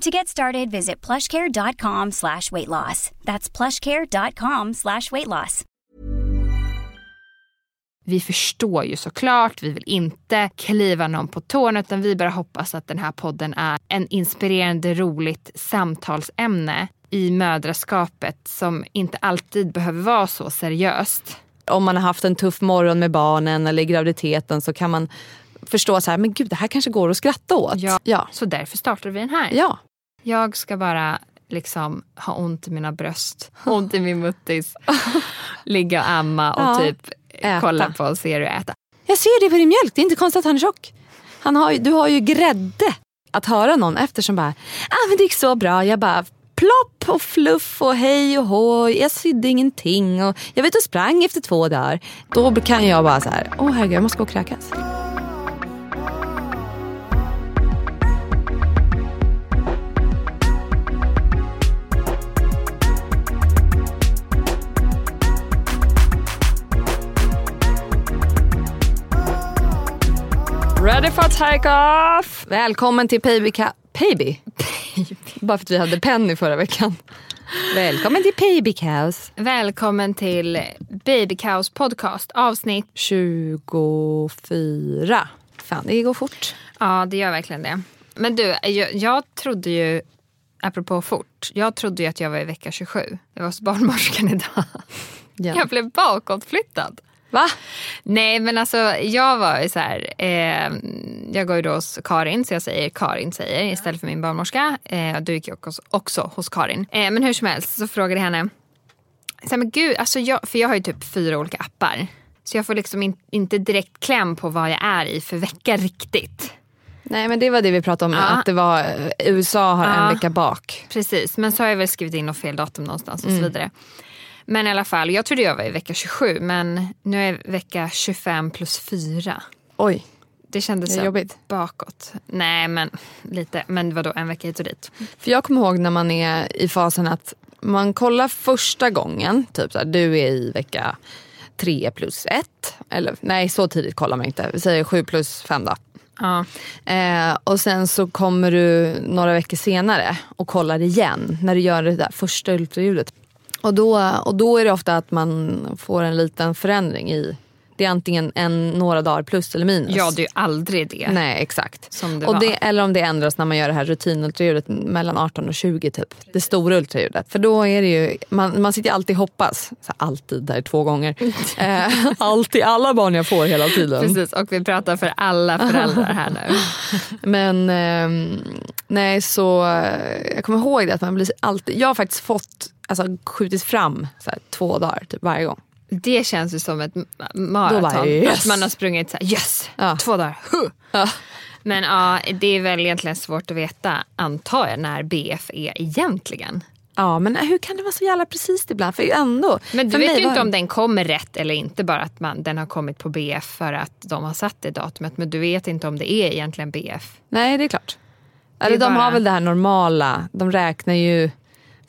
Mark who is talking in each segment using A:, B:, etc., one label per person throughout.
A: To get started, visit plushcare.com slash weight loss. That's plushcare.com slash weight loss.
B: Vi förstår ju såklart, vi vill inte kliva någon på tårna utan vi bara hoppas att den här podden är en inspirerande, roligt samtalsämne i mödraskapet som inte alltid behöver vara så seriöst.
C: Om man har haft en tuff morgon med barnen eller i graviditeten så kan man förstå så här, men gud det här kanske går att skratta åt.
B: Ja,
C: ja.
B: Så därför startar vi den här.
C: ja.
B: Jag ska bara liksom ha ont i mina bröst, ont i min muttis, ligga och amma och
C: Ja.
B: typ
C: Äta.
B: kolla på serier och äta.
C: Jag ser det på din mjölk, det är inte konstigt att han är tjock. Han har, ju- du har ju grädde att höra någon efter som bara, ah men det gick så bra. Jag bara, plopp och fluff och hej och hoj. Jag sydde ingenting och jag vet och sprang efter två dagar. Då kan jag bara så här, åh herregud jag måste gå och kräkas.
B: Ready for take-off!
C: Välkommen till Payby... Ka- Payby? Bara för att vi hade Penny förra veckan. Välkommen till Payby Cows.
B: Välkommen till Baby Cows podcast avsnitt.
C: 24. Fan det går fort.
B: Ja det gör verkligen det. Men du, jag, jag trodde ju, apropå fort, jag trodde ju att jag var i vecka 27. Jag var hos barnmorskan idag.
C: Ja.
B: Jag blev bakåtflyttad.
C: Va?
B: Nej men alltså jag var ju så här, eh, jag går ju då hos Karin så jag säger Karin säger istället för min barnmorska. Eh, du gick ju också, också hos Karin. Eh, men hur som helst så frågade jag henne, så här, men gud, alltså jag, för jag har ju typ fyra olika appar. Så jag får liksom in, inte direkt kläm på vad jag är i för vecka riktigt.
C: Nej men det var det vi pratade om,
B: Ja.
C: att det var eh, USA har
B: Ja.
C: en vecka bak.
B: Precis, men så har jag väl skrivit in något fel datum någonstans och
C: Mm.
B: så vidare. Men i alla fall, jag trodde jag var i vecka 27 men nu är jag vecka 25 plus 4.
C: Oj.
B: Det kändes
C: Det jobbigt.
B: bakåt. Nej men lite, men vadå en vecka hit och dit.
C: För jag kommer ihåg när man är i fasen att man kollar första gången, typ så här, du är i vecka tre plus ett. Eller nej så tidigt kollar man inte, vi säger sju plus fem då.
B: Ja.
C: Eh, och sen så kommer du några veckor senare och kollar igen när du gör det där första ultraljudet. Och då, och då är det ofta att man får en liten förändring i, det är antingen en, några dagar plus eller minus.
B: ja det är ju aldrig det.
C: Nej exakt.
B: Som det
C: och det, eller om det ändras när man gör det här rutinultraljudet mellan 18 och 20 typ. Det stora ultraljudet. För då är det ju, man, man sitter ju alltid och hoppas. Så alltid, där är två gånger. eh, alltid, alla barn jag får hela tiden.
B: Precis och vi pratar för alla föräldrar här nu.
C: Men ehm, nej så, eh, jag kommer ihåg det att man blir alltid, jag har faktiskt fått, alltså skjutit fram så här, två dagar typ varje gång.
B: Det känns ju som ett maraton.
C: yes.
B: Att man har sprungit så här, yes,
C: Ja.
B: två dagar. Huh.
C: Ja.
B: Men ja, det är väl egentligen svårt att veta, antar jag, när BF är egentligen.
C: Ja men hur kan det vara så jävla precis ibland? För ändå.
B: Men du vet ju
C: var
B: inte
C: det-
B: om den kommer rätt eller inte, bara att man, den har kommit på BF för att de har satt det datumet. Men du vet inte om det är egentligen BF.
C: Nej det är klart.
B: är
C: Eller de
B: bara-
C: har väl det här normala, de räknar ju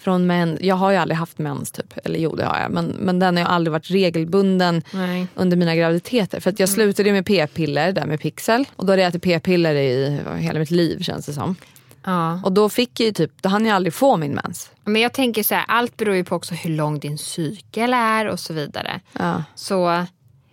C: från mens. Jag har ju aldrig haft mens typ. Eller jo det har jag. Men, men den har aldrig varit regelbunden
B: Nej.
C: under mina graviditeter. För att jag slutade ju med p-piller där med Pixel. Och då hade jag ätit p-piller i hela mitt liv känns det som.
B: Ja.
C: Och då fick jag typ, då hann jag aldrig få min mens.
B: Men jag tänker så här, allt beror ju på också hur lång din cykel är och så vidare.
C: Ja.
B: Så,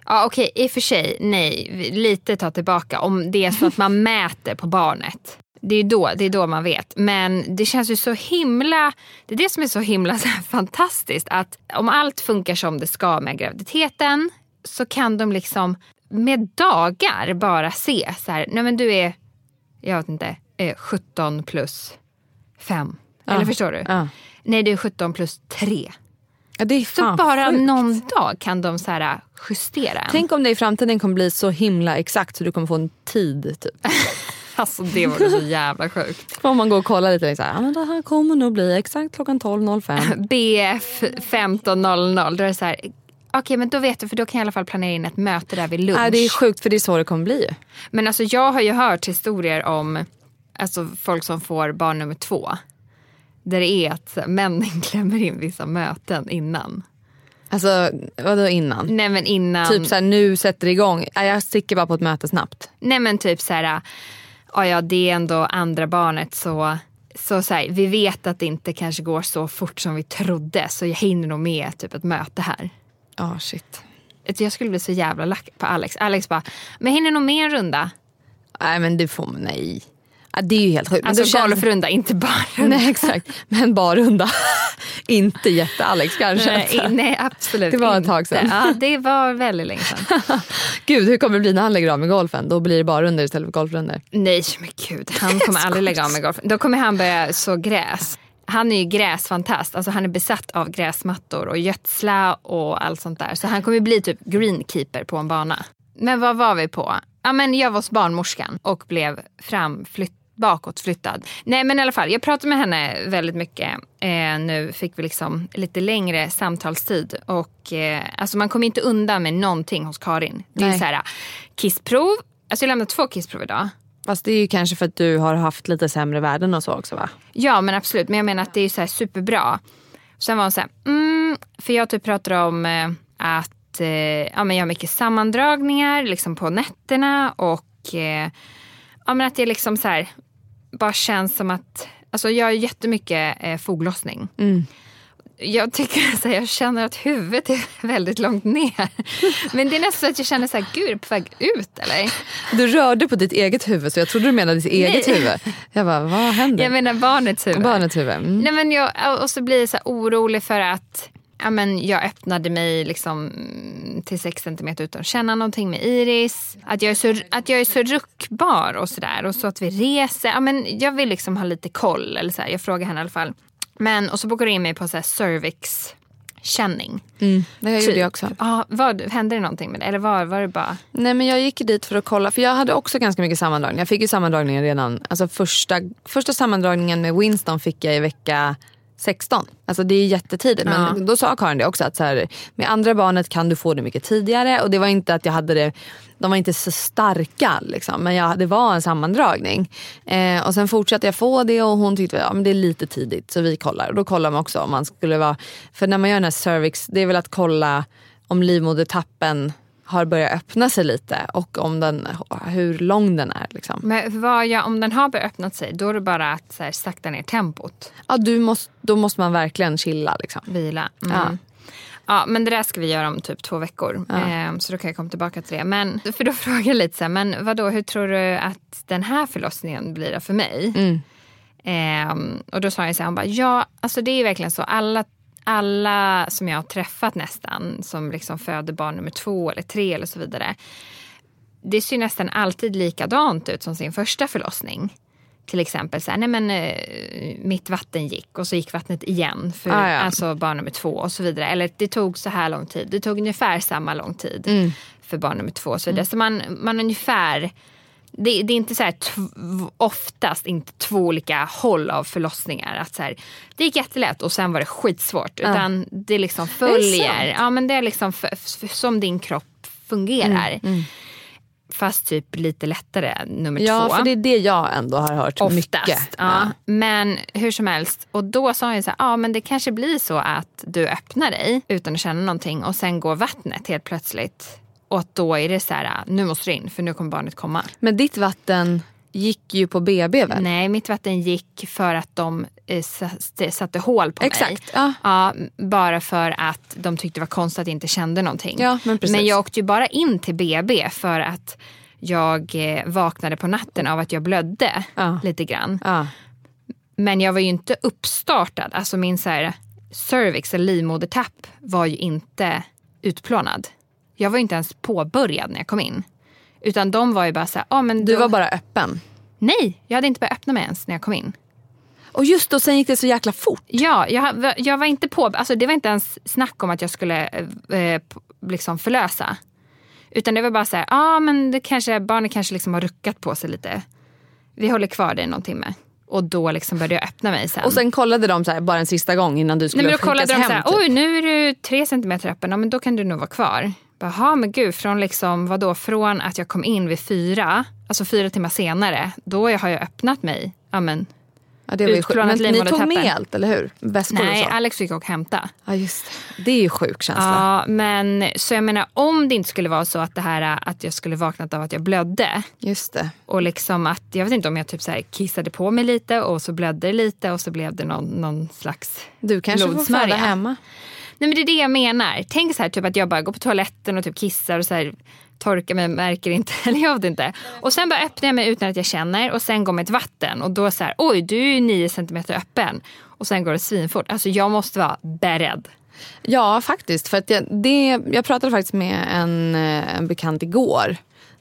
B: ja okej i och för sig, nej, lite ta tillbaka. Om det är så att man mäter på barnet. Det är, då, det är då man vet. Men det känns ju så himla, det är det som är så himla så fantastiskt. Att om allt funkar som det ska med graviditeten så kan de liksom med dagar bara se så här, nej men du är, jag vet inte, eh, 17 plus 5. Eller förstår du?
C: Ja.
B: Nej det är 17 plus 3.
C: Ja, det är
B: Så bara
C: sjukt.
B: någon dag kan de så här justera en.
C: Tänk om det i framtiden kommer bli så himla exakt så du kommer få en tid. Typ.
B: Alltså det vore så jävla sjukt.
C: Får man gå och kolla lite. Här, ja, men det här kommer nog bli exakt klockan 12.05.
B: BF 15.00. Då är det så här, okej men då vet du för då kan jag i alla fall planera in ett möte där vid lunch.
C: Nej, det är sjukt för det är så det kommer bli.
B: Men alltså jag har ju hört historier om alltså, folk som får barn nummer två. Där det är att männen klämmer in vissa möten innan.
C: Alltså vadå innan?
B: Nej men innan.
C: Typ så här, nu sätter det igång. Ja, Jag sticker bara på ett möte snabbt.
B: Nej men typ så här, ja ja det är ändå andra barnet så, så, så här, vi vet att det inte kanske går så fort som vi trodde så jag hinner nog med typ ett möte här.
C: Ja shit.
B: Vet du, Jag skulle bli så jävla lack på Alex. Alex bara, men jag hinner nog med en runda.
C: Nej men det får nej. Ja, det är ju helt sjukt.
B: Alltså
C: känns-
B: golfrunda, inte bara runda.
C: Nej exakt, men barrunda. inte jätte-Alex kanske.
B: Nej, nej absolut
C: Det var ett
B: inte.
C: tag sedan.
B: Ja, det var väldigt länge sedan.
C: Gud hur kommer det bli när han lägger av med golfen? Då blir det bara under istället för golfrunder.
B: Nej men gud, han kommer aldrig lägga av med golf. Då kommer han börja så gräs. Han är ju gräsfantast, alltså han är besatt av gräsmattor och gödsla och allt sånt där. Så han kommer bli typ greenkeeper på en bana. Men vad var vi på? Ja men jag var hos barnmorskan och blev framflytt bakåtflyttad. Nej men i alla fall, jag pratade med henne väldigt mycket. Eh, nu fick vi liksom lite längre samtalstid. Och eh, alltså man kommer inte undan med någonting hos Karin. Det är
C: Nej.
B: så här, kissprov. Alltså jag lämnade två kissprov idag.
C: Fast det är ju kanske för att du har haft lite sämre värden och så också va?
B: Ja men absolut, men jag menar att det är så här superbra. Sen var hon så här, mm, för jag typ pratade om eh, att eh, ja, men jag har mycket sammandragningar liksom på nätterna och eh, ja, men att det liksom så här, bara känns som att, alltså jag har jättemycket eh, foglossning. Jag tycker så här, jag känner att huvudet är väldigt långt ner. Men det är nästan så att jag känner så här, gud är det på väg ut eller?
C: Du rörde på ditt eget huvud så jag trodde du menade ditt eget huvud. Jag bara, vad händer?
B: Jag menar barnets huvud.
C: Barnets huvud. Mm.
B: Nej, men jag, och så blir jag så här orolig för att ja, men jag öppnade mig liksom till 6 cm utan att känna någonting med Iris. Att jag är så, att jag är så ruckbar och sådär. Och så att vi reser. Ja, men jag vill liksom ha lite koll. Eller så här, jag frågar henne i alla fall. Men, och så bokade jag in mig på så här cervix känning.
C: Mm, det gjorde
B: Typ.
C: jag också.
B: Ja, vad, hände det någonting med det? Eller var, var det bara...
C: Nej men jag gick dit för att kolla, för jag hade också ganska mycket sammandragningar. Jag fick ju sammandragningen redan, alltså första, första sammandragningen med Winston fick jag i vecka 16. Alltså det är jättetidigt. Men
B: Ja.
C: då sa Karin det också att så här, med andra barnet kan du få det mycket tidigare. Och det var inte att jag hade det, de var inte så starka liksom. Men jag, det var en sammandragning. Eh, och sen fortsatte jag få det och hon tyckte ja, men det är lite tidigt så vi kollar. Och då kollar man också om man skulle vara, för när man gör den här cervix, det är väl att kolla om livmodertappen har börjat öppna sig lite och om den, hur lång den är. Liksom.
B: Men vad jag, om den har börjat öppna sig, då är det bara att så här, sakta ner tempot.
C: Ja, du måste, då måste man verkligen chilla. Liksom.
B: Vila. Mm.
C: Ja.
B: Ja. men det där ska vi göra om typ två veckor. Ehm, så då kan jag komma tillbaka till det. Men för då frågar jag lite så här, men vadå, hur tror du att den här förlossningen blir för mig?
C: Mm.
B: Ehm, och då sa jag så här, han bara, ja, alltså det är verkligen så. Alla, alla som jag har träffat nästan, som liksom föder barn nummer två eller tre eller så vidare. Det ser nästan alltid likadant ut som sin första förlossning. Till exempel så här, nej men eh, mitt vatten gick och så gick vattnet igen för
C: Ah, ja.
B: alltså barn nummer två och så vidare. Eller det tog så här lång tid. Det tog ungefär samma lång tid
C: Mm.
B: för barn nummer två och så vidare. Så man, man ungefär det, det är inte så här, oftast inte två olika håll av förlossningar. Att så här, det gick jättelätt och sen var det skitsvårt. Utan det liksom följer.
C: sant?
B: ja, men det är liksom f- f- som din kropp fungerar. fast typ lite lättare nummer
C: Ja,
B: två.
C: för det är det jag ändå har hört
B: Oftast.
C: mycket.
B: Ja. Men hur som helst. Och då sa jag så här, ja men det kanske blir så att du öppnar dig utan att känna någonting och sen går vattnet helt plötsligt. Och att då är det så här, nu måste du in för nu kommer barnet komma.
C: Men ditt vatten gick ju på BB väl?
B: Nej, mitt vatten gick för att de eh, satte, hål på mig.
C: Exakt, ja.
B: Ja, bara för att de tyckte det var konstigt att jag inte kände någonting.
C: Ja, men precis.
B: jag åkte ju bara in till BB för att jag eh, vaknade på natten av att jag blödde
C: Ja.
B: lite grann.
C: Ja.
B: Men jag var ju inte uppstartad. Alltså min så här, cervix eller livmodertapp var ju inte utplånad. Jag var ju inte ens påbörjad när jag kom in. Utan de var ju bara så här, ah, men
C: Du
B: då-
C: var bara öppen.
B: Nej, jag hade inte börjat öppna mig ens när jag kom in.
C: Och just då, sen gick det så jäkla fort.
B: Ja, jag, jag var inte på, alltså det var inte ens snack om att jag skulle eh, p- liksom förlösa. Utan det var bara så här, ja ah, men det kanske, barnet kanske liksom har ruckat på sig lite. Vi håller kvar dig någon timme. Och då liksom började jag öppna mig sen.
C: Och sen kollade de så här, bara en sista gång innan du
B: Nej,
C: skulle
B: men då kollade de
C: hem.
B: så här,
C: typ.
B: oj nu är du tre centimeter öppen, ja, men då kan du nog vara kvar. Jaha men gud, från liksom, vadå, från att jag kom in vid fyra, alltså fyra timmar senare, då har jag öppnat mig. Ja, men,
C: ja, det var ju
B: utplånat
C: Men ni tog
B: livmodertappen.
C: med allt, eller hur? Väskor
B: nej,
C: och så?
B: Alex fick åka och hämta.
C: Ja, just det. Det är ju sjuk känsla.
B: Ja, men så jag menar om det inte skulle vara så att det här att jag skulle vaknat av att jag blödde
C: Just det.
B: och liksom att jag vet inte om jag typ så här kissade på mig lite och så blödde det lite och så blev det någon, någon slags
C: Du kanske får föda hemma.
B: Nej men det är det jag menar. Tänk så här typ att jag bara går på toaletten och typ kissar och så här torkar mig, märker inte, eller jag vet inte. Och sen bara öppnar jag mig utan att jag känner och sen går med ett vatten och då så här, oj du är ju nio centimeter öppen. Och sen går det svinfort. Alltså jag måste vara beredd.
C: Ja, faktiskt. För att jag, det, jag pratade faktiskt med en, eh, en bekant igår.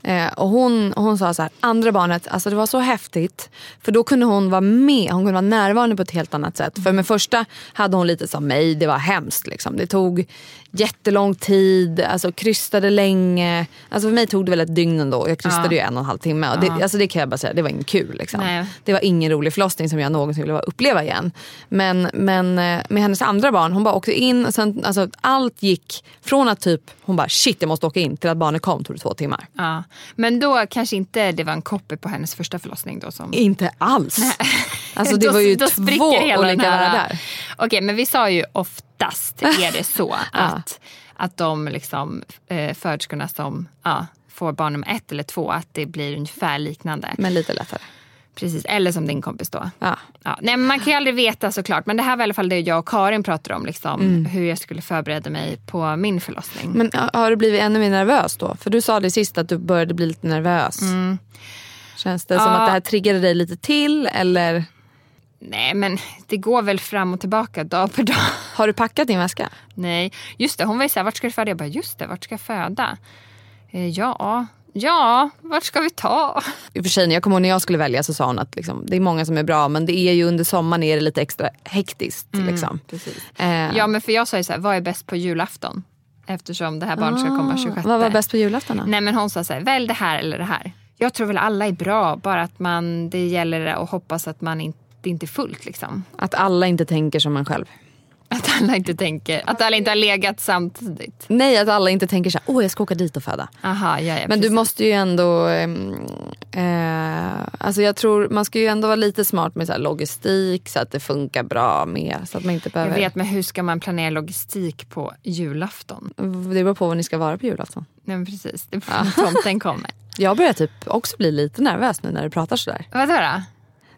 C: Eh, och hon, hon sa så här, andra barnet, alltså det var så häftigt. För då kunde hon vara med, hon kunde vara närvarande på ett helt annat sätt. För med första hade hon lite som mig, det var hemskt. Liksom. Det tog jättelång tid, alltså krystade länge. Alltså för mig tog det väl ett dygn ändå. Jag krystade ju en och en halv timme. Och det, alltså det kan jag bara säga, det var inget kul. Liksom.
B: Nej.
C: Det var ingen rolig förlossning som jag någonsin ville uppleva igen. Men, men eh, med hennes andra barn, hon bara åkte in och sen, alltså, allt gick från att typ, hon bara shit jag måste åka in till att barnet kom tog det två timmar.
B: Ja. Men då kanske inte det var en copy på hennes första förlossning då som
C: Inte alls. Alltså det
B: Då-
C: var ju två olika
B: här-
C: världar.
B: Okej, men vi sa ju oftast är det så att, att de liksom, eh, föderskorna som ja, får barn nummer ett eller två, att det blir ungefär liknande.
C: Men lite lättare.
B: Precis, eller som din kompis då.
C: Ja.
B: Ja, nej, man kan ju aldrig veta såklart, men det här var i alla fall det jag och Karin pratade om. Liksom, Hur jag skulle förbereda mig på min förlossning.
C: Men har du blivit ännu mer nervös då? För du sa det sist att du började bli lite nervös. Känns det som
B: Ja.
C: att det här triggade dig lite till eller
B: Nej, men det går väl fram och tillbaka dag per dag.
C: har du packat din väska?
B: Nej, just det. Hon var ju såhär, vart ska du föda? Jag bara, just det, vart ska jag föda? Eh, ja, ja, vart ska vi ta?
C: I och för sig när jag kommer ihåg när jag skulle välja så sa hon att liksom, det är många som är bra men det är ju under sommaren är det lite extra hektiskt. liksom. Eh,
B: Ja, men för jag sa ju såhär, vad är bäst på julafton? Eftersom det här barnet ska komma 26.
C: Ah, Vad var bäst på julafton då?
B: Nej, men hon sa såhär, välj det här eller det här. Jag tror väl alla är bra, bara att man, det gäller att hoppas att man inte, det inte är fullt liksom.
C: Att alla inte tänker som en själv.
B: Att alla inte tänker, att alla inte har legat samtidigt.
C: Nej, att alla inte tänker så här, åh jag ska åka dit och föda.
B: Aha, ja, ja,
C: Men du
B: precis.
C: måste ju ändå, ehm, eh, alltså jag tror man ska ju ändå vara lite smart med så logistik så att det funkar bra med, så att man inte
B: Jag
C: behöver.
B: vet, men hur ska man planera logistik på julafton?
C: Det beror på vad ni ska vara på julafton.
B: Nej, men precis. Det beror på om tomten kommer.
C: Jag börjar typ också bli lite nervös nu när du pratar sådär.
B: Vadå då?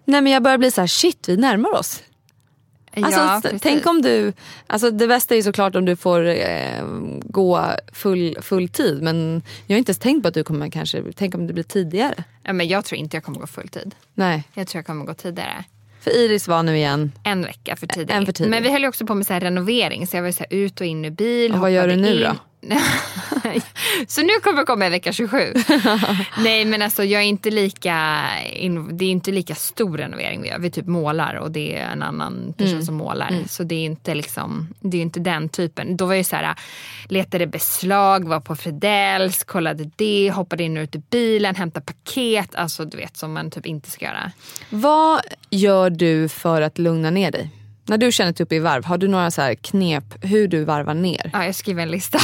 C: Nej men jag börjar bli så här, shit vi närmar oss. Alltså,
B: ja,
C: tänk om du, alltså det bästa är såklart om du får eh, gå full, full tid men jag har inte ens tänkt på att du kommer kanske, tänk om det blir tidigare.
B: ja, men jag tror inte jag kommer gå fulltid.
C: Nej,
B: Jag tror jag kommer gå tidigare.
C: för Iris var nu igen.
B: En vecka för tidigt.
C: En för tidigt.
B: Men vi höll ju också på med så här renovering så jag var ju så ut och in ur bil.
C: Och vad gör du nu
B: in. så nu kommer jag komma i vecka 27. Nej men alltså jag är inte lika, det är inte lika stor renovering vi gör. Vi typ målar och det är en annan person
C: Mm.
B: som målar. Så det är inte liksom, det är inte den typen. Då var jag så här, letade beslag, var på Fredells, kollade det, hoppade in och ut ur bilen, hämtade paket. Alltså du vet som man typ inte ska göra.
C: Vad gör du för att lugna ner dig? När du känner dig uppe i varv, har du några så här knep hur du varvar ner?
B: Ja, jag skriver en lista.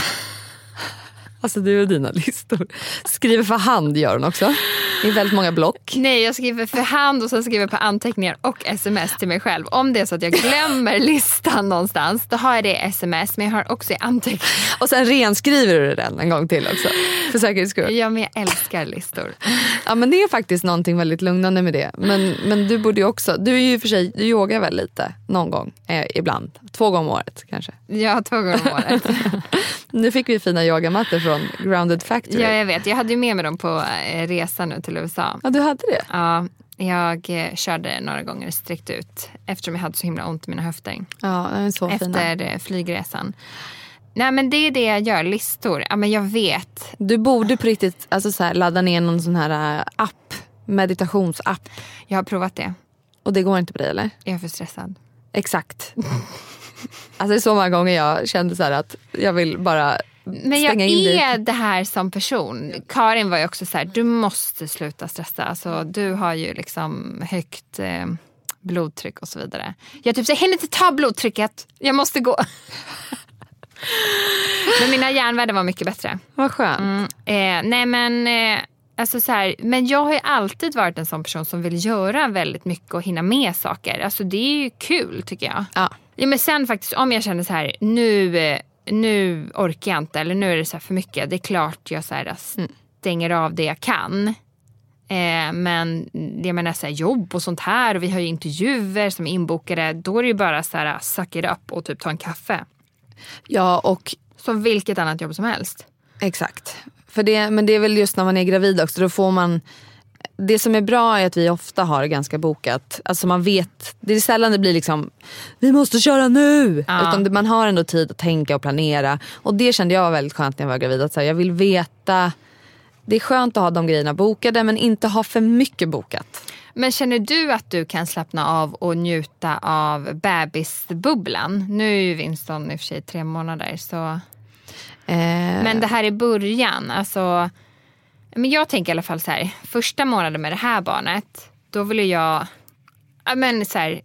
C: Alltså du och dina listor. Skriver för hand gör hon också. Det är väldigt många block.
B: Nej, jag skriver för hand och sen skriver jag på anteckningar och sms till mig själv. Om det är så att jag glömmer listan någonstans, då har jag det i sms men jag har också i anteckningar.
C: Och sen renskriver du den en gång till också. För säkerhets skull.
B: Ja, men jag älskar listor.
C: Ja men det är faktiskt någonting väldigt lugnande med det. Men, men du borde ju också, du är ju för sig, du yogar väl lite någon gång eh, ibland? Två gånger om året kanske?
B: Ja, två gånger om året.
C: Nu fick vi fina yogamattor från Grounded Factory.
B: Ja, jag vet. Jag hade ju med mig dem på eh, resan nu till USA.
C: Ja, du hade det?
B: Ja, jag eh, körde några gånger sträckt ut eftersom jag hade så himla ont i mina höfter.
C: Ja, de är så fina.
B: Efter eh, flygresan. Nej men det är det jag gör, listor. Ja men jag vet.
C: Du borde på riktigt alltså, så här, ladda ner någon sån här app, meditationsapp.
B: Jag har provat det.
C: Och det går inte på dig eller?
B: Jag är för stressad.
C: Exakt. alltså det är så många gånger jag kände så här att jag vill bara
B: Men jag är det här som person. Karin var ju också så här, du måste sluta stressa. Alltså, du har ju liksom högt eh, blodtryck och så vidare. Jag typ säger, hinner inte ta blodtrycket, jag måste gå. men mina järnvärden var mycket bättre.
C: Vad skönt.
B: Mm, eh, nej men, eh, alltså så här, men jag har ju alltid varit en sån person som vill göra väldigt mycket och hinna med saker. Alltså det är ju kul tycker jag.
C: Ja.
B: Ja, men sen faktiskt om jag känner så här, nu, eh, nu orkar jag inte eller nu är det så för mycket. Det är klart jag så här, stänger av det jag kan. Eh, men jag menar så här, jobb och sånt här och vi har ju intervjuer som är inbokade. Då är det ju bara så här, suck it up och typ ta en kaffe.
C: ja, och
B: Som vilket annat jobb som helst.
C: exakt. För det, men det är väl just när man är gravid också, då får man det som är bra är att vi ofta har ganska bokat. Alltså man vet, det är sällan det blir liksom, vi måste köra nu.
B: Ja.
C: Utan man har ändå tid att tänka och planera. Och det kände jag var väldigt skönt när jag var gravid. Att så här, jag vill veta, det är skönt att ha de grejerna bokade men inte ha för mycket bokat.
B: Men känner du att du kan slappna av och njuta av bebisbubblan? Nu är ju Winston i och för sig tre månader så
C: Eh,
B: Men det här i början, alltså. Men jag tänker i alla fall så här, första månaden med det här barnet, då vill ju jag ja, men så här,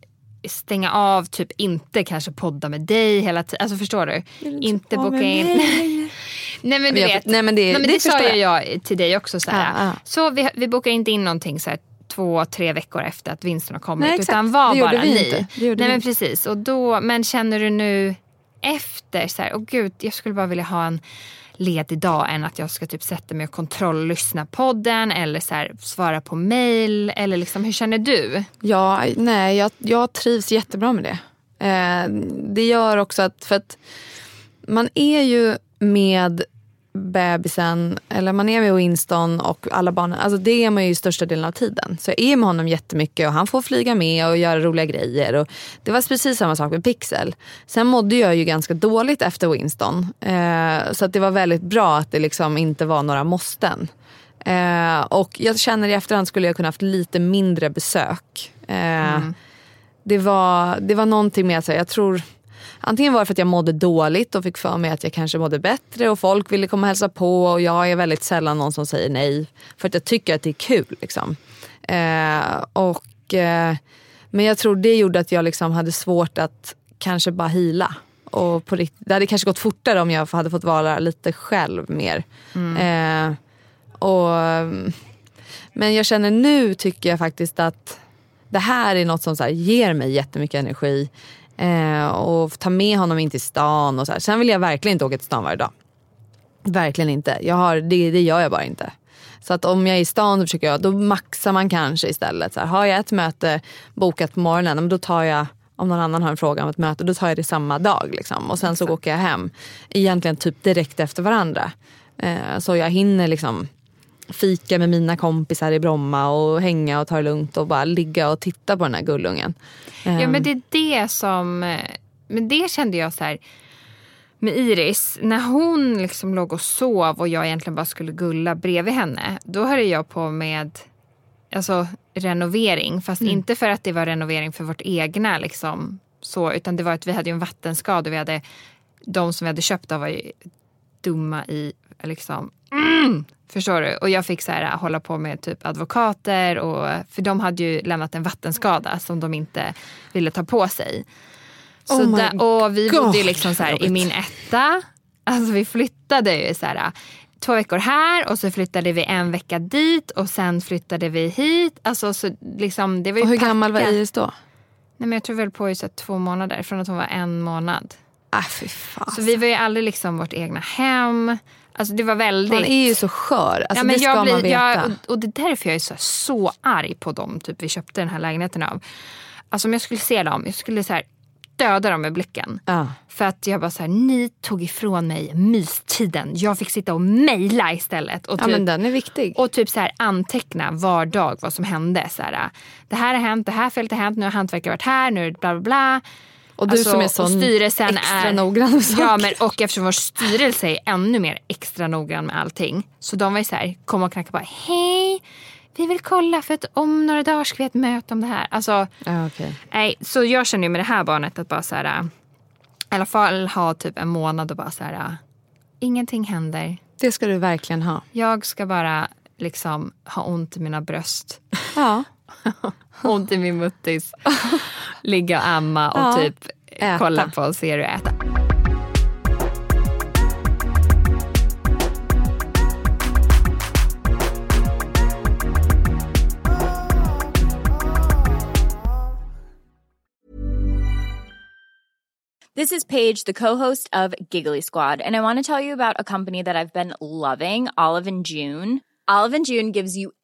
B: stänga av, typ inte kanske podda med dig hela tiden. Alltså förstår du? Inte boka in.
C: mig.
B: Nej men du
C: Jag-
B: vet.
C: nej, men det- det
B: det sa ju jag till dig också. Så, här.
C: Ja, ja.
B: så vi, vi bokar inte in någonting så här, två, tre veckor efter att vinsten har kommit.
C: Nej, exakt.
B: utan var
C: Det
B: bara ni.
C: inte. Det gjorde
B: Nej
C: vi
B: men precis. Och då, men känner du nu efter så här, åh gud, jag skulle bara vilja ha en ledig dag än att jag ska typ sätta mig och kontrolllyssna podden eller så här, svara på mail. Eller liksom, hur känner du?
C: Ja, nej, jag, jag trivs jättebra med det. Eh, det gör också att, för att man är ju med bebisen, eller man är med Winston och alla barnen, alltså det är man ju största delen av tiden. Så jag är med honom jättemycket och han får flyga med och göra roliga grejer. Och det var precis samma sak med Pixel. Sen mådde jag ju ganska dåligt efter Winston. Eh, så att det var väldigt bra att det liksom inte var några måsten. Eh, och jag känner i efterhand skulle jag kunna haft lite mindre besök. Eh, det, var, det var någonting med att jag tror Antingen var det för att jag mådde dåligt och fick för mig att jag kanske mådde bättre och folk ville komma och hälsa på och jag är väldigt sällan någon som säger nej för att jag tycker att det är kul. Liksom. Eh, och, eh, men jag tror det gjorde att jag liksom hade svårt att kanske bara hila. Och på rikt- det hade kanske gått fortare om jag hade fått vara lite själv mer. Eh, och, mm, men jag känner nu tycker jag faktiskt att det här är något som så här, ger mig jättemycket energi. Eh, och ta med honom in till stan och så här. Sen vill jag verkligen inte åka till stan varje dag. Verkligen inte. Jag har, det, det gör jag bara inte. Så att om jag är i stan då försöker jag, då maxar man kanske istället. Så här, har jag ett möte bokat på morgonen, då tar jag om någon annan har en fråga om ett möte, då tar jag det samma dag. Liksom. Och sen så åker jag hem. Egentligen typ direkt efter varandra. Eh, så jag hinner liksom fika med mina kompisar i Bromma och hänga och ta det lugnt och bara ligga och titta på den här gullungen.
B: Ja men det är det som, eh, men det kände jag så här med Iris, när hon liksom låg och sov och jag egentligen bara skulle gulla bredvid henne, då höll jag på med alltså, renovering. Fast inte för att det var renovering för vårt egna liksom, så, utan det var att vi hade en vattenskada vi hade, de som vi hade köpt av var ju dumma i liksom, mm, förstår du? Och jag fick så här, hålla på med typ advokater och, för de hade ju lämnat en vattenskada som de inte ville ta på sig. Så
C: Oh
B: där, och vi bodde ju
C: God,
B: liksom så här, i min etta Alltså vi flyttade ju så här två veckor här och så flyttade vi en vecka dit och sen flyttade vi hit. Alltså, så liksom, det var ju
C: Och hur
B: packa.
C: gammal var Iris då?
B: Nej, men jag tror väl på i två månader, från att hon var en månad.
C: Ah, fy fan.
B: Så vi var ju aldrig liksom vårt egna hem. Alltså det var väldigt...
C: Man är ju så skör. Alltså,
B: ja, men
C: det ska
B: jag
C: man
B: blir,
C: veta.
B: jag, och, det är därför jag är så, så arg på dem typ, vi köpte den här lägenheten av. Alltså om jag skulle se dem, jag skulle så här, döda dem med blicken.
C: Ja.
B: För att jag bara så här, ni tog ifrån mig mystiden. Jag fick sitta och mejla istället. Och
C: ja,
B: typ,
C: men den är viktig.
B: och typ så här anteckna var dag vad som hände. Så här, det här har hänt, det här felet har hänt, nu har hantverkare varit här, nu är det bla bla bla.
C: Och du
B: Alltså,
C: som är sån extra
B: är,
C: noggrann med saker.
B: Ja, men, och eftersom vår styrelse är ännu mer extra noggrann med allting. Så de var ju så här, kom och knackade på. Hej, vi vill kolla för att om några dagar ska vi ha ett möte om det här. Alltså,
C: okej.
B: nej, så jag känner ju med det här barnet att bara så här, i alla fall ha typ en månad och bara så här, ingenting händer.
C: Det ska du verkligen ha.
B: Jag ska bara liksom ha ont i mina bröst.
C: Ja.
B: ont i min muttis. Ligga och amma och
C: Ja.
B: typ
C: Äta.
B: kolla på serier och äta.
D: This is Paige, the co-host of Giggly Squad, and I want to tell you about a company that I've been loving, Olive and June. Olive and June gives you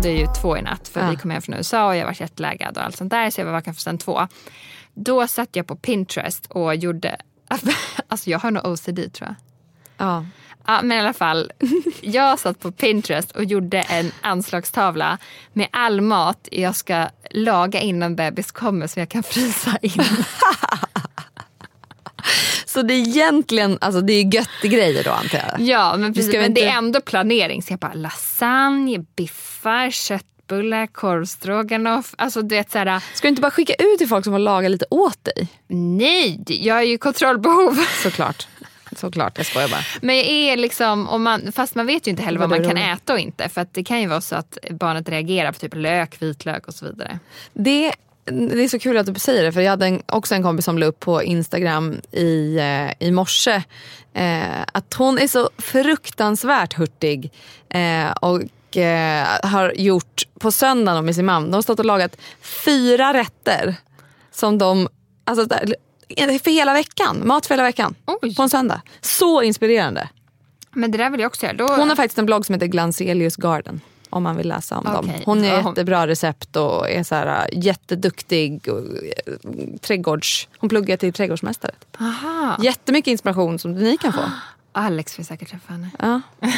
B: Vaknade ju två i natt för
C: Ja.
B: vi kom hem från USA och jag var jetlaggad och allt sånt där. Så jag var vaken sen två. Då satt jag på Pinterest och gjorde, alltså jag har nog OCD tror jag.
C: Ja.
B: Ja, men i alla fall, jag satt på Pinterest och gjorde en anslagstavla med all mat jag ska laga innan bebis kommer så jag kan frysa in.
C: Så det är egentligen, alltså det är göttegrejer då antar jag?
B: Ja men, precis, men det
C: inte-
B: är ändå planering. Så jag bara lasagne, biffar, köttbullar, korvstroganoff. Alltså du vet såhär,
C: Ska du inte bara skicka ut till folk som får laga lite åt dig?
B: nej jag har ju kontrollbehov.
C: Såklart. Såklart, jag skojar bara.
B: Men jag är liksom, om man, fast man vet ju inte heller
C: Vad
B: vad man
C: det
B: kan
C: roligt.
B: äta och inte. För att det kan ju vara så att barnet reagerar på typ lök, vitlök och så vidare.
C: Det, det är så kul att du säger det för jag hade en, också en kompis som la upp på Instagram i, eh, i morse eh, att hon är så fruktansvärt hurtig eh, och eh, har gjort på söndagen med sin mamma, de har stått och lagat fyra rätter som de, alltså där- för hela veckan, mat för hela veckan
B: Oj.
C: på en söndag. Så inspirerande.
B: Men det där vill jag också göra. Då,
C: Hon har faktiskt en blogg som heter Glancelius Garden. Om man vill läsa om dem.
B: Okej.
C: Hon är jättebra recept och är så här, äh, jätteduktig. Och, äh, trädgårds, hon pluggar till trädgårdsmästare.
B: Aha.
C: Jättemycket inspiration som ni kan få.
B: Alex vill säkert träffa henne.
C: Ja.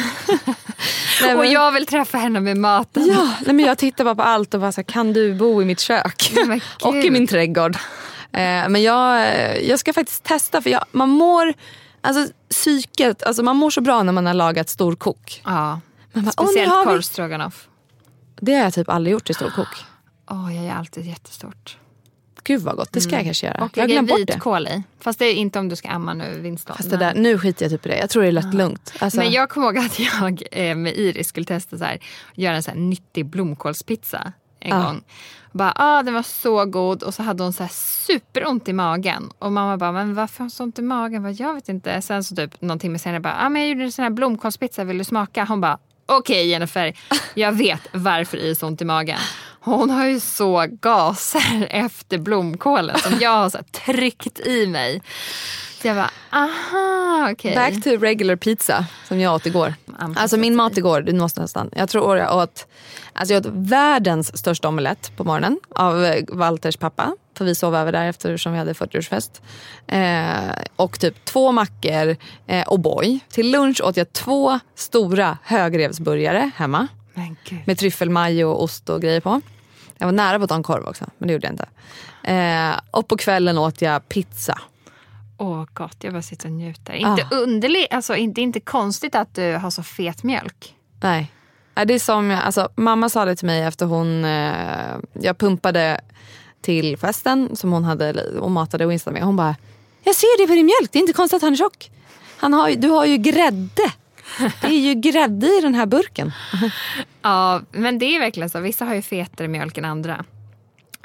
C: Nej,
B: Och jag vill träffa henne med maten.
C: ja, nej, men jag tittar bara på allt och bara så här, kan du bo i mitt kök? Och i min trädgård. Eh, men jag, eh, jag ska faktiskt testa för jag, man mår, alltså psyket, alltså man mår så bra när man har lagat storkok.
B: Ja.
C: Man bara, "Åh, nu
B: Speciellt
C: vi-"
B: korvstroganoff.
C: Det har jag typ aldrig gjort i storkok.
B: Åh, jag gör alltid jättestort.
C: Gud vad gott, det ska jag kanske göra.
B: Mm. Och
C: jag det.
B: vitkål i. Fast det är inte om du ska amma nu, Winston.
C: Fast det där, nu skiter jag typ i det. Jag tror det är lätt lugnt. Alltså,
B: Men jag kommer ihåg att jag eh, med Iris skulle testa så här, göra en så här nyttig blomkålspizza en
C: Ja.
B: gång. Bara, ah, den var så god och så hade hon så här superont i magen. Och mamma bara, men varför har hon så ont i magen? Jag, bara, jag vet inte. Sen så typ någon timme senare bara, ah, men jag gjorde en sån här blomkålspizza, vill du smaka? Hon bara, okej Jennifer, jag vet varför Iris har ont i magen. Hon har ju så gaser efter blomkålen som jag har så tryckt i mig. Så jag bara, aha okej.
C: Back to regular pizza som jag åt igår. Alltså min mat igår, du måste nästan. Jag tror jag åt, alltså jag åt världens största omelett på morgonen av eh, Walters pappa. För vi sov över där eftersom vi hade 40-årsfest. Eh, och typ två mackor eh, och boy. Till lunch åt jag två stora högrevsburgare hemma. Med tryffelmajo och ost och grejer på. Jag var nära på att ta en korv också, men det gjorde jag inte. Eh, och på kvällen åt jag pizza.
B: Åh gott, jag bara sitter och njuter. Inte
C: Ah.
B: underligt, alltså inte, inte konstigt att du har så fet mjölk.
C: Nej. Det är som, alltså, mamma sa det till mig efter hon, eh, jag pumpade till festen som hon hade och matade Winston med. Hon bara, jag ser det på din mjölk, det är inte konstigt att han är tjock. Han har, du har ju grädde. Det är ju grädde i den här burken.
B: Ja, men det är verkligen så. Vissa har ju fetare mjölk än andra.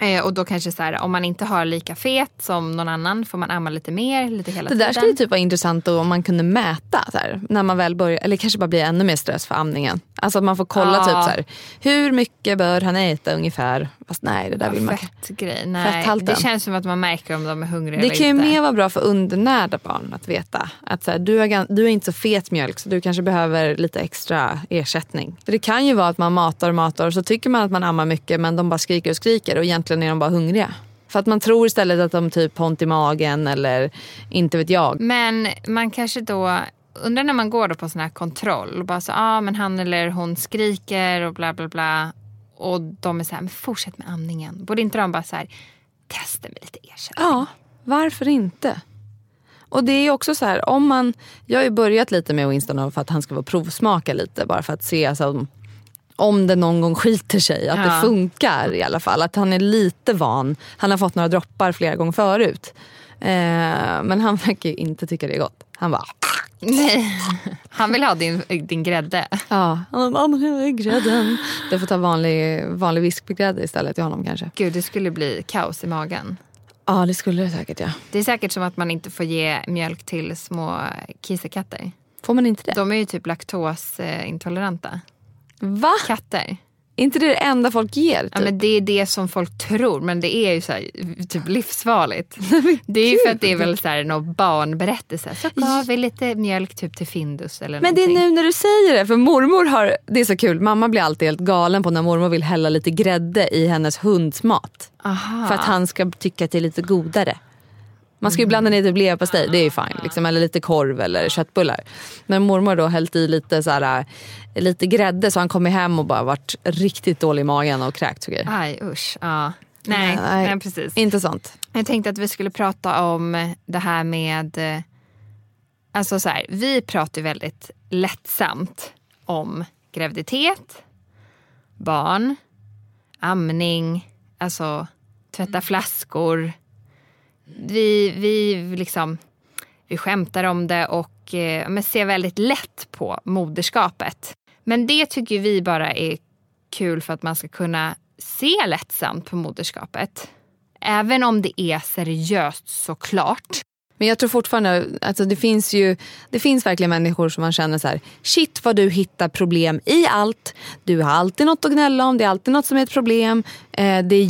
B: Eh, och då kanske så här, om man inte har lika fet som någon annan får man amma lite mer, lite hela
C: Det där skulle typ vara intressant då, om man kunde mäta så här, när man väl börjar, eller kanske bara blir ännu mer stress för amningen. Alltså att man får kolla
B: Ja.
C: typ så här, hur mycket bör han äta ungefär? Fast nej, det där vill man
B: Fettgrej. Nej,
C: Fetthalten.
B: det känns som att man märker om de är hungriga
C: Det kan ju mer vara bra för undernärda barn att veta. Att så här, du, är, du är inte så fet mjölk så du kanske behöver lite extra ersättning. För det kan ju vara att man matar och matar och så tycker man att man ammar mycket men de bara skriker och skriker och egentligen är de bara hungriga. För att man tror istället att de typ har ont i magen eller inte vet jag.
B: Men man kanske då, undrar när man går då på sån här kontroll och bara så, ah, men han eller hon skriker och bla bla bla. Och de är så här, men fortsätt med amningen. Borde inte de bara så här, testa med lite ersättning?
C: Ja, varför inte? Och det är också så här, om man, jag har ju börjat lite med Winston för att han ska få provsmaka lite bara för att se alltså, om det någon gång skiter sig, att
B: Ja.
C: det funkar i alla fall. Att han är lite van. Han har fått några droppar flera gånger förut. Eh, men han verkar ju inte tycka det är gott. Han bara,
B: Nej, han vill ha din, din grädde.
C: ja, han bara, "Men jag är grädden. Du får ta vanlig, vanlig vispgrädde istället till honom kanske.
B: Gud, det skulle bli kaos i magen.
C: Ja det skulle det säkert ja.
B: Det är säkert som att man inte får ge mjölk till små kissekatter.
C: Får man inte det?
B: De är ju typ laktosintoleranta.
C: Va?
B: Katter.
C: Är inte det det enda folk ger? Typ?
B: Ja, men det är det som folk tror, men det är ju så här, typ livsfarligt. det är ju för att det är väl så här, någon barnberättelse. Så gav vi lite mjölk typ till Findus eller
C: Men det är
B: någonting.
C: nu när du säger det, för mormor har, det är så kul, mamma blir alltid helt galen på när mormor vill hälla lite grädde i hennes hunds mat.
B: Aha.
C: För att han ska tycka att det är lite godare. Man ska ju blanda ner typ leverpastej, det är ju fine. Liksom, eller lite korv eller köttbullar. Men mormor då hällt i lite, så här, lite grädde så han kommit hem och bara varit riktigt dålig i magen och kräkts och grejer.
B: Aj usch. Ja. Nej, nej, precis.
C: Inte sånt.
B: Jag tänkte att vi skulle prata om det här med eh, Alltså så här, vi pratar väldigt lättsamt om graviditet, barn, amning, alltså tvätta flaskor. Vi, vi, liksom, vi skämtar om det och eh, men ser väldigt lätt på moderskapet. Men det tycker vi bara är kul för att man ska kunna se lättsamt på moderskapet. Även om det är seriöst såklart.
C: Men jag tror fortfarande, alltså det finns ju, det finns verkligen människor som man känner så här, shit vad du hittar problem i allt. Du har alltid något att gnälla om, det är alltid något som är ett problem. Eh, det är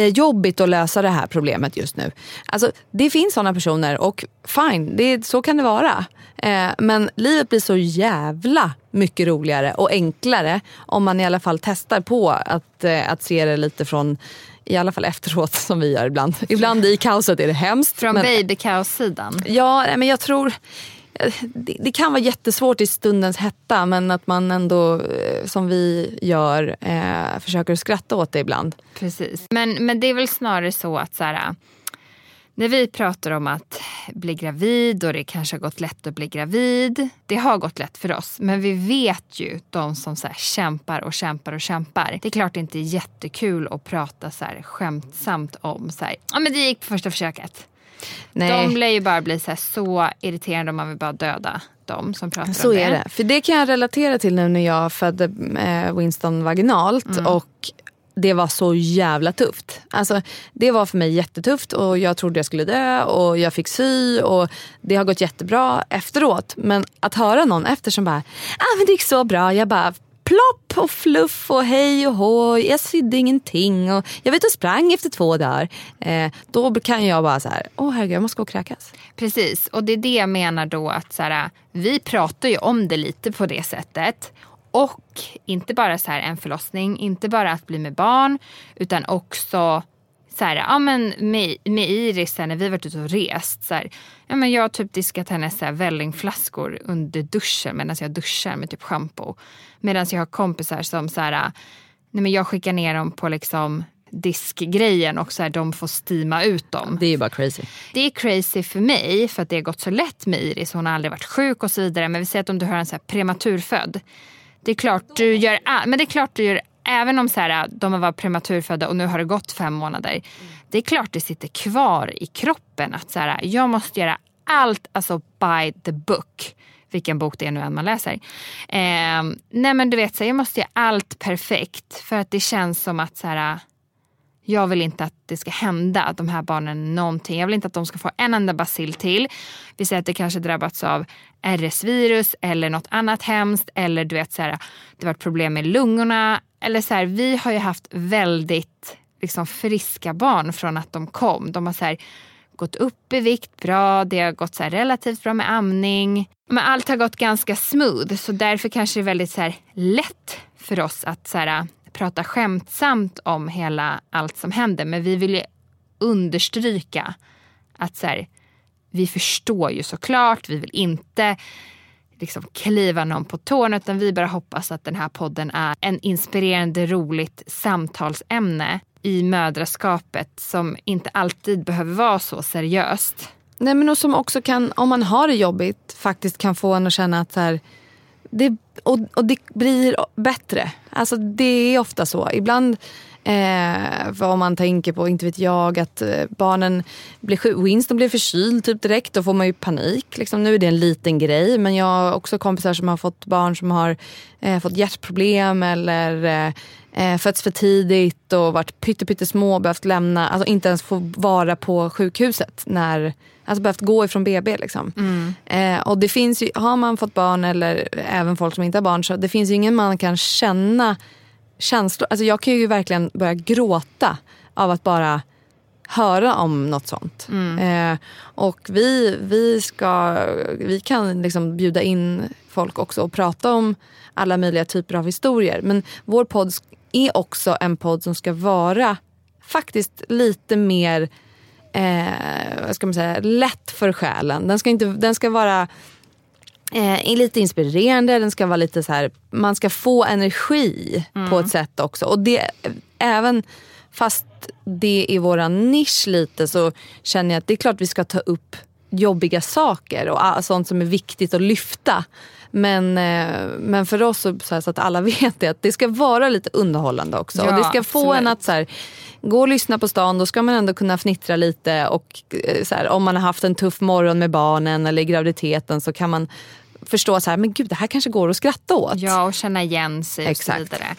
C: jättejobbigt att lösa det här problemet just nu. Alltså det finns sådana personer och fine, det, så kan det vara. Eh, men livet blir så jävla mycket roligare och enklare om man i alla fall testar på att, eh, att se det lite från i alla fall efteråt som vi gör ibland. Ibland i kaoset är det hemskt.
B: Från babykaos-sidan?
C: Ja, men jag tror... Det, det, kan vara jättesvårt i stundens hetta men att man ändå, eh, som vi gör, eh, försöker skratta åt det ibland.
B: Precis. Men, men det är väl snarare så att så här, eh, när vi pratar om att bli gravid och det kanske har gått lätt att bli gravid. Det har gått lätt för oss men vi vet ju de som så kämpar och kämpar och kämpar. Det är klart det inte är jättekul att prata så här skämtsamt om så här, ja men det gick på första försöket. Nej. De lär ju bara bli så, så irriterande om man vill bara döda dem som pratar
C: så
B: om det.
C: Så är det. För det kan jag relatera till nu när jag födde eh, Winston vaginalt. Mm. Och det var så jävla tufft. Alltså, det var för mig jättetufft och jag trodde jag skulle dö och jag fick sy och det har gått jättebra efteråt. Men att höra någon efter som bara, ah, men det gick så bra. Jag bara, plopp och fluff och hej och hoj. Jag sydde ingenting och jag vet och sprang efter två dagar. Eh, då kan jag bara så här, åh herregud jag måste gå och kräkas.
B: Precis och det är det jag menar då att så här, vi pratar ju om det lite på det sättet. Och inte bara så här en förlossning, inte bara att bli med barn utan också så här, ja, men med, med Iris när vi varit ute och rest. Så här, ja, men jag har typ diskat hennes så här, vällingflaskor under duschen medan jag duschar med typ schampo. Medan jag har kompisar som så här, nej, men jag skickar ner dem på liksom diskgrejen och så här, de får stima ut dem.
C: Det är ju bara crazy.
B: Det är crazy för mig för att det har gått så lätt med Iris. Hon har aldrig varit sjuk och så vidare. Men vi säger att om du har en så här prematurfödd det är klart du gör, men det är klart du gör även om så här, de har varit prematurfödda och nu har det gått fem månader. Det är klart det sitter kvar i kroppen att så här, jag måste göra allt alltså by the book. Vilken bok det är nu än man läser. Eh, nej men du vet, så här, jag måste göra allt perfekt för att det känns som att så här, jag vill inte att det ska hända de här barnen någonting. Jag vill inte att de ska få en enda bacill till. Vi säger att det kanske drabbats av RS-virus eller något annat hemskt. Eller du vet så här, det varit problem med lungorna. Eller så här, vi har ju haft väldigt liksom, friska barn från att de kom. De har så här, gått upp i vikt bra, det har gått så relativt bra med amning. Men allt har gått ganska smooth så därför kanske det är väldigt så lätt för oss att så här, prata skämtsamt om hela allt som händer. Men vi vill ju understryka att så här, vi förstår ju såklart, vi vill inte liksom kliva någon på tårna utan vi bara hoppas att den här podden är en inspirerande, roligt samtalsämne i mödraskapet som inte alltid behöver vara så seriöst.
C: Nej men och som också kan, om man har det jobbigt, faktiskt kan få en att känna att så här, det, och, och det blir bättre. Alltså det är ofta så. Ibland Eh, för om man tänker på, inte vet jag, att eh, barnen blir sjuka. Winston blir förkyld typ direkt. Då får man ju panik. Liksom. Nu är det en liten grej. Men jag har också kompisar som har fått barn som har eh, fått hjärtproblem eller eh, eh, fötts för tidigt och varit pyttesmå och behövt lämna, alltså inte ens få vara på sjukhuset. När, alltså behövt gå ifrån BB. Liksom. Mm. Eh, och det finns ju, har man fått barn eller även folk som inte har barn så det finns ju ingen man kan känna känslor. Alltså jag kan ju verkligen börja gråta av att bara höra om något sånt. Mm. Eh, och vi, vi, ska, vi kan liksom bjuda in folk också och prata om alla möjliga typer av historier. Men vår podd är också en podd som ska vara faktiskt lite mer eh, vad ska man säga, lätt för själen. Den ska, inte, den ska vara Eh, lite inspirerande, den ska vara lite så här, man ska få energi mm. på ett sätt också. Och det, även fast det är våran nisch lite så känner jag att det är klart vi ska ta upp jobbiga saker och sånt som är viktigt att lyfta. Men, eh, men för oss, så, så, att alla vet det, att det ska vara lite underhållande också.
B: Ja,
C: och det ska få
B: absolut.
C: en att så här, gå och lyssna på stan, då ska man ändå kunna fnittra lite. Och eh, så här, om man har haft en tuff morgon med barnen eller i graviditeten så kan man förstå så här, men gud det här kanske går att skratta åt.
B: Ja, och känna igen sig och
C: Exakt.
B: så vidare.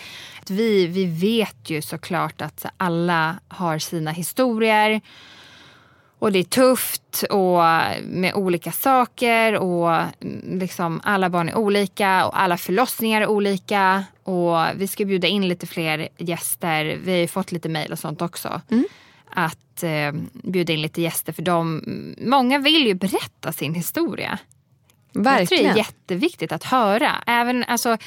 B: Vi, vi vet ju såklart att alla har sina historier. Och det är tufft och med olika saker och mm, liksom alla barn är olika och alla förlossningar är olika. Och vi ska bjuda in lite fler gäster. Vi har ju fått lite mejl och sånt också. Att eh, bjuda in lite gäster för de, många vill ju berätta sin historia. Jag tror det
C: Verkligen.
B: är jätteviktigt att höra. Även, alltså,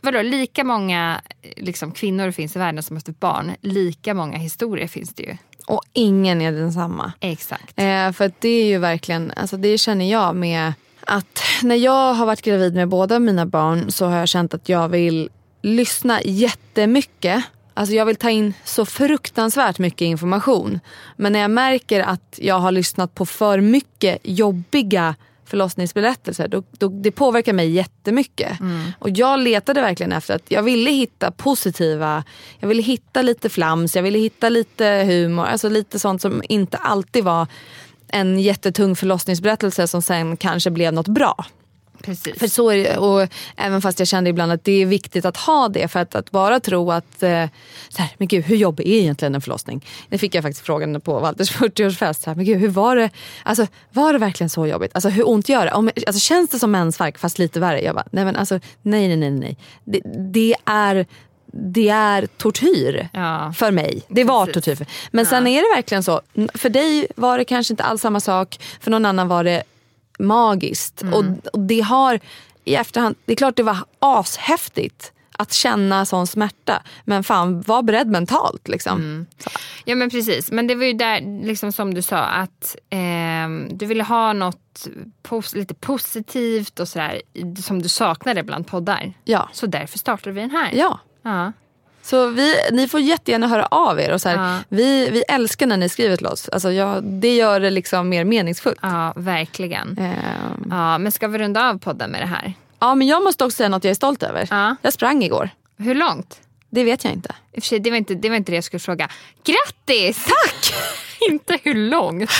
B: vadå, lika många liksom, kvinnor finns i världen som har fått barn. Lika många historier finns det ju.
C: Och ingen är densamma.
B: Exakt.
C: Eh, för det är ju verkligen, alltså det känner jag med att när jag har varit gravid med båda mina barn så har jag känt att jag vill lyssna jättemycket. Alltså jag vill ta in så fruktansvärt mycket information. Men när jag märker att jag har lyssnat på för mycket jobbiga förlossningsberättelser, då, då, det påverkar mig jättemycket. Och jag letade verkligen efter att jag ville hitta positiva, jag ville hitta lite flams, jag ville hitta lite humor, alltså lite sånt som inte alltid var en jättetung förlossningsberättelse som sen kanske blev något bra.
B: Precis.
C: För så är och även fast jag kände ibland att det är viktigt att ha det för att, att bara tro att, eh, så här, men gud hur jobbig är egentligen en förlossning? Det fick jag faktiskt frågan på Walters 40-årsfest. Så här, Men gud hur var det, alltså, var det verkligen så jobbigt? Alltså hur ont gör det? Om, alltså, känns det som mensvärk fast lite värre? Jag bara, nej men alltså nej nej nej nej. Det, det är det är tortyr
B: Ja.
C: för mig. Det var
B: Precis.
C: tortyr. För. Men sen är det verkligen så. För dig var det kanske inte alls samma sak. För någon annan var det magiskt. Och, och det har i efterhand, det är klart det var ashäftigt att känna sån smärta. Men fan, var beredd mentalt. Liksom.
B: Ja men precis. Men det var ju där liksom som du sa att ehm, du ville ha något pos- lite positivt och sådär som du saknade bland poddar.
C: Ja.
B: Så därför startade vi den här.
C: ja.
B: Ja.
C: Så vi, ni får jättegärna höra av er. Och så här,
B: Ja.
C: vi, vi älskar när ni skriver till oss. Alltså, ja, det gör det liksom mer meningsfullt.
B: ja, verkligen.
C: Ehm,
B: Ja, men ska vi runda av podden med det här?
C: ja, men jag måste också säga något jag är stolt över.
B: Ja.
C: Jag sprang igår.
B: Hur långt?
C: Det vet jag inte.
B: I och för sig, det, var inte, det var inte det jag skulle fråga. Grattis! Tack! inte hur långt.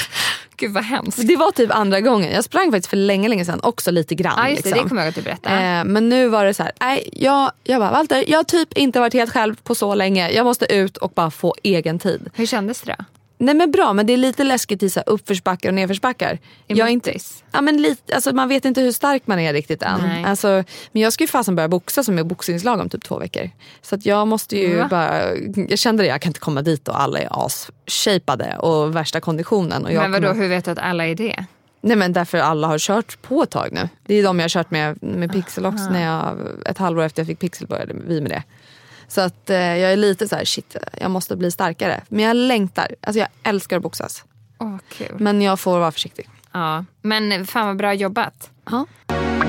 B: Gud vad hemskt.
C: Det var typ andra gången. Jag sprang faktiskt för länge, länge sedan också lite grann.
B: Ja just det,
C: liksom.
B: det kommer jag att du berättade.
C: Eh, men nu var det så här, nej, jag, jag bara Walter, jag har typ inte varit helt själv på så länge. Jag måste ut och bara få egen tid.
B: Hur kändes det då?
C: Nej men bra, men det är lite läskigt i så uppförsbackar och nedförsbackar.
B: I
C: Jag inte, ja, men lite, alltså, man vet inte hur stark man är riktigt än.
B: Nej.
C: Alltså, men jag ska ju fasen börja boxa som är boxningslag om typ två veckor. Så att jag måste ju
B: Va?
C: bara, jag kände det, jag kan inte komma dit och alla är as-shapade och värsta konditionen. Och jag
B: Men vadå,
C: kommer-
B: hur vet du att alla är det?
C: Nej men därför alla har kört på ett tag nu. Det är de jag har kört med, med Pixelox när jag, ett halvår efter jag fick Pixel började vi med det. Så att eh, jag är lite så här, shit jag måste bli starkare. Men jag längtar, alltså jag älskar att boxas.
B: Åh, kul.
C: Men jag får vara försiktig.
B: Ja, men fan vad bra jobbat.
C: Ja.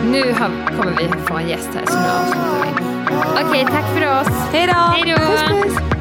B: Nu har, kommer vi få en gäst här så nu avslutar vi. Okej, tack för oss.
C: Hej då!
B: Hej då!